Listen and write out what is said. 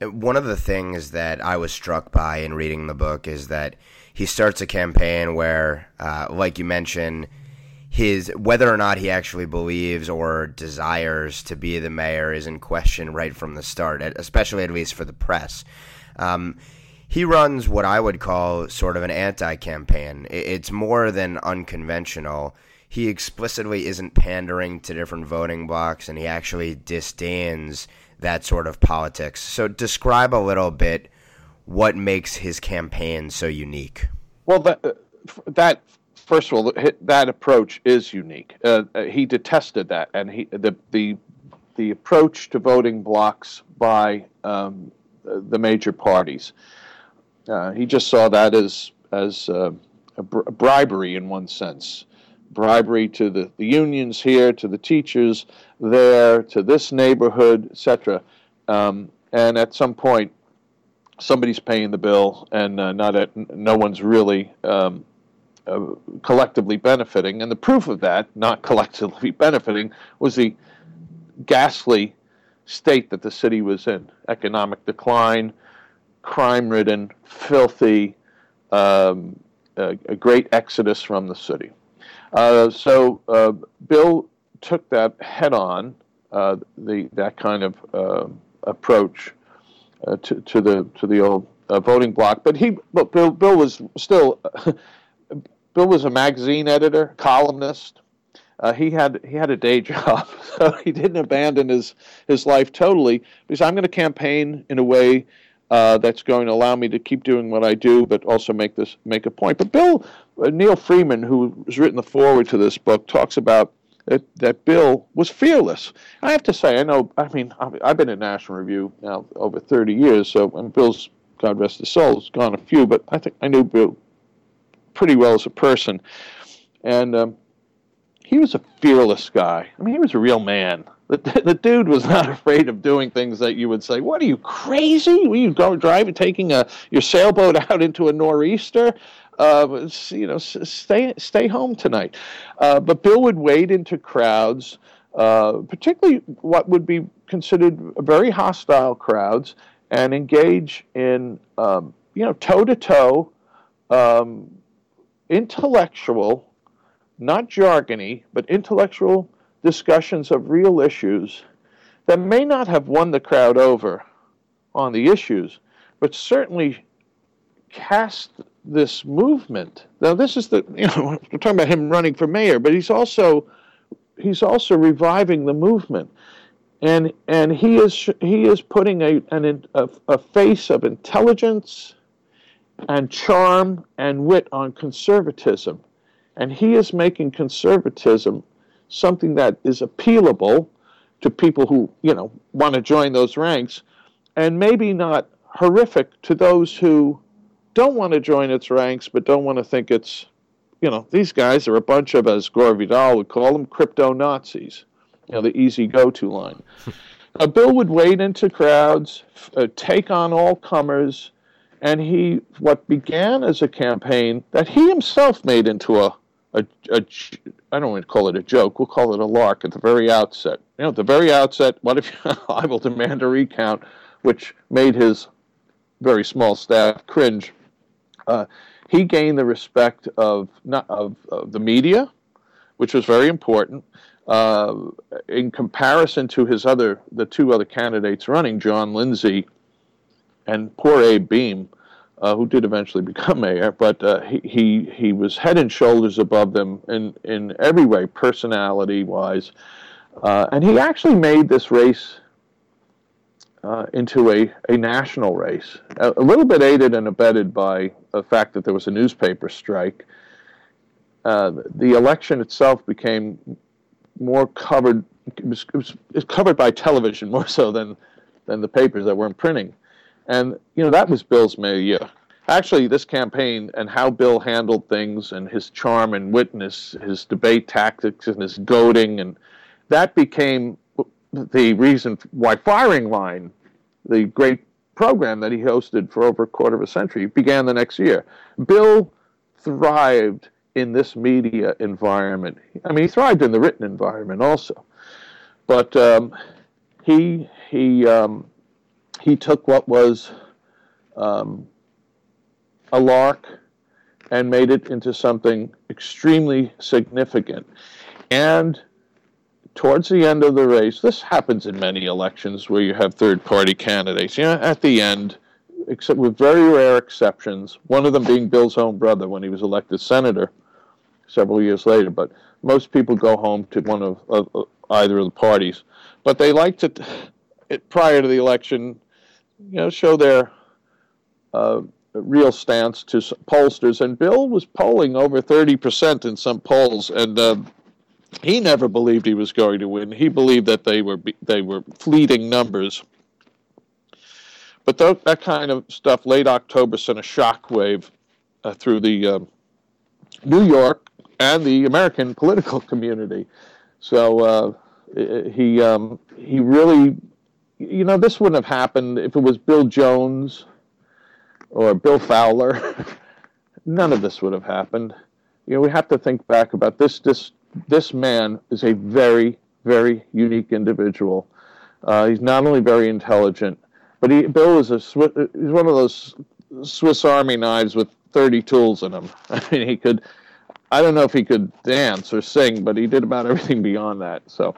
One of the things that I was struck by in reading the book is that he starts a campaign where, uh, like you mentioned, his whether or not he actually believes or desires to be the mayor is in question right from the start, especially at least for the press. Um, he runs what I would call sort of an anti-campaign. It's more than unconventional. He explicitly isn't pandering to different voting blocs, and he actually disdains that sort of politics. So describe a little bit what makes his campaign so unique. Well, that, uh, that first of all, that approach is unique. Uh, uh, he detested that, and he the the the approach to voting blocs by um, the major parties. Uh, he just saw that as as uh, bribery in one sense bribery to the, the unions here, to the teachers there, to this neighborhood, etc. Um, and at some point, somebody's paying the bill, and uh, not at, no one's really um, uh, collectively benefiting. And the proof of that, not collectively benefiting, was the ghastly state that the city was in: economic decline, crime-ridden, filthy, um, a, a great exodus from the city. Uh, so uh, Bill took that head on, uh, the that kind of uh, approach uh, to, to the to the old voting bloc. But he, but Bill, Bill was still, Bill was a magazine editor, columnist. he had he had a day job, so he didn't abandon his his life totally. Because I'm going to campaign in a way uh, that's going to allow me to keep doing what I do, but also make this make a point. But Bill uh, Neal Freeman, who has written the foreword to this book, talks about that, that Bill was fearless. I have to say, I know. I mean, I've been at National Review now over 30 years, so and Bill's God rest his soul has gone a few, but I think I knew Bill pretty well as a person, and um, he was a fearless guy. I mean, he was a real man. The, the dude was not afraid of doing things that you would say, "What are you crazy? Were you go driving, taking a your sailboat out into a nor'easter? Uh, you know, stay stay home tonight." Uh, but Bill would wade into crowds, uh, particularly what would be considered very hostile crowds, and engage in um, you know toe to toe, intellectual, not jargony, but intellectual discussions of real issues that may not have won the crowd over on the issues, but certainly cast this movement. Now, this is the you know we're talking about him running for mayor, but he's also he's also reviving the movement, and and he is he is putting a an, a, a face of intelligence and charm and wit on conservatism, and he is making conservatism something that is appealable to people who, you know, want to join those ranks, and maybe not horrific to those who don't want to join its ranks but don't want to think it's, you know, these guys are a bunch of, as Gore Vidal would call them, crypto Nazis. You know, the easy go to line. A Bill would wade into crowds, uh, take on all comers, and he, what began as a campaign that he himself made into a, a, a I don't want to call it a joke. We'll call it a lark at the very outset. You know, at the very outset, what if I will demand a recount, which made his very small staff cringe. Uh, he gained the respect of, not, of, of, the media, which was very important. Uh, in comparison to his other, the two other candidates running, John Lindsay and poor Abe Beame, uh, who did eventually become mayor, but uh, he, he he was head and shoulders above them in in every way, personality wise, uh, and he actually made this race uh, into a, a national race, a, a, little bit aided and abetted by the fact that there was a newspaper strike. Uh, the election itself became more covered. It was, it was, covered by television more so than than the papers that weren't printing. And, you know, that was Bill's milieu. Actually, this campaign and how Bill handled things and his charm and witness, his debate tactics and his goading, and that became the reason why Firing Line, the great program that he hosted for over a quarter of a century, began the next year. Bill thrived in this media environment. I mean, he thrived in the written environment also, but um, he he um, he took what was um, a lark and made it into something extremely significant. And towards the end of the race, this happens in many elections where you have third party candidates. You know, at the end, except with very rare exceptions, one of them being Bill's own brother when he was elected senator several years later. But most people go home to one of, of either of the parties. But they like to, it, prior to the election, you know, show their uh, real stance to pollsters. And Bill was polling over 30% in some polls, and uh, he never believed he was going to win. He believed that they were they were fleeting numbers. But th- that kind of stuff, late October, sent a shockwave uh, through the uh, New York and the American political community. So uh, he um, he really, you know, this wouldn't have happened if it was Bill Jones or Bill Fowler. None of this would have happened. You know, we have to think back about this. This this man is a very very unique individual. Uh, he's not only very intelligent, but he, Bill is a he's one of those Swiss Army knives with 30 tools in him. I mean, he could I don't know if he could dance or sing, but he did about everything beyond that. So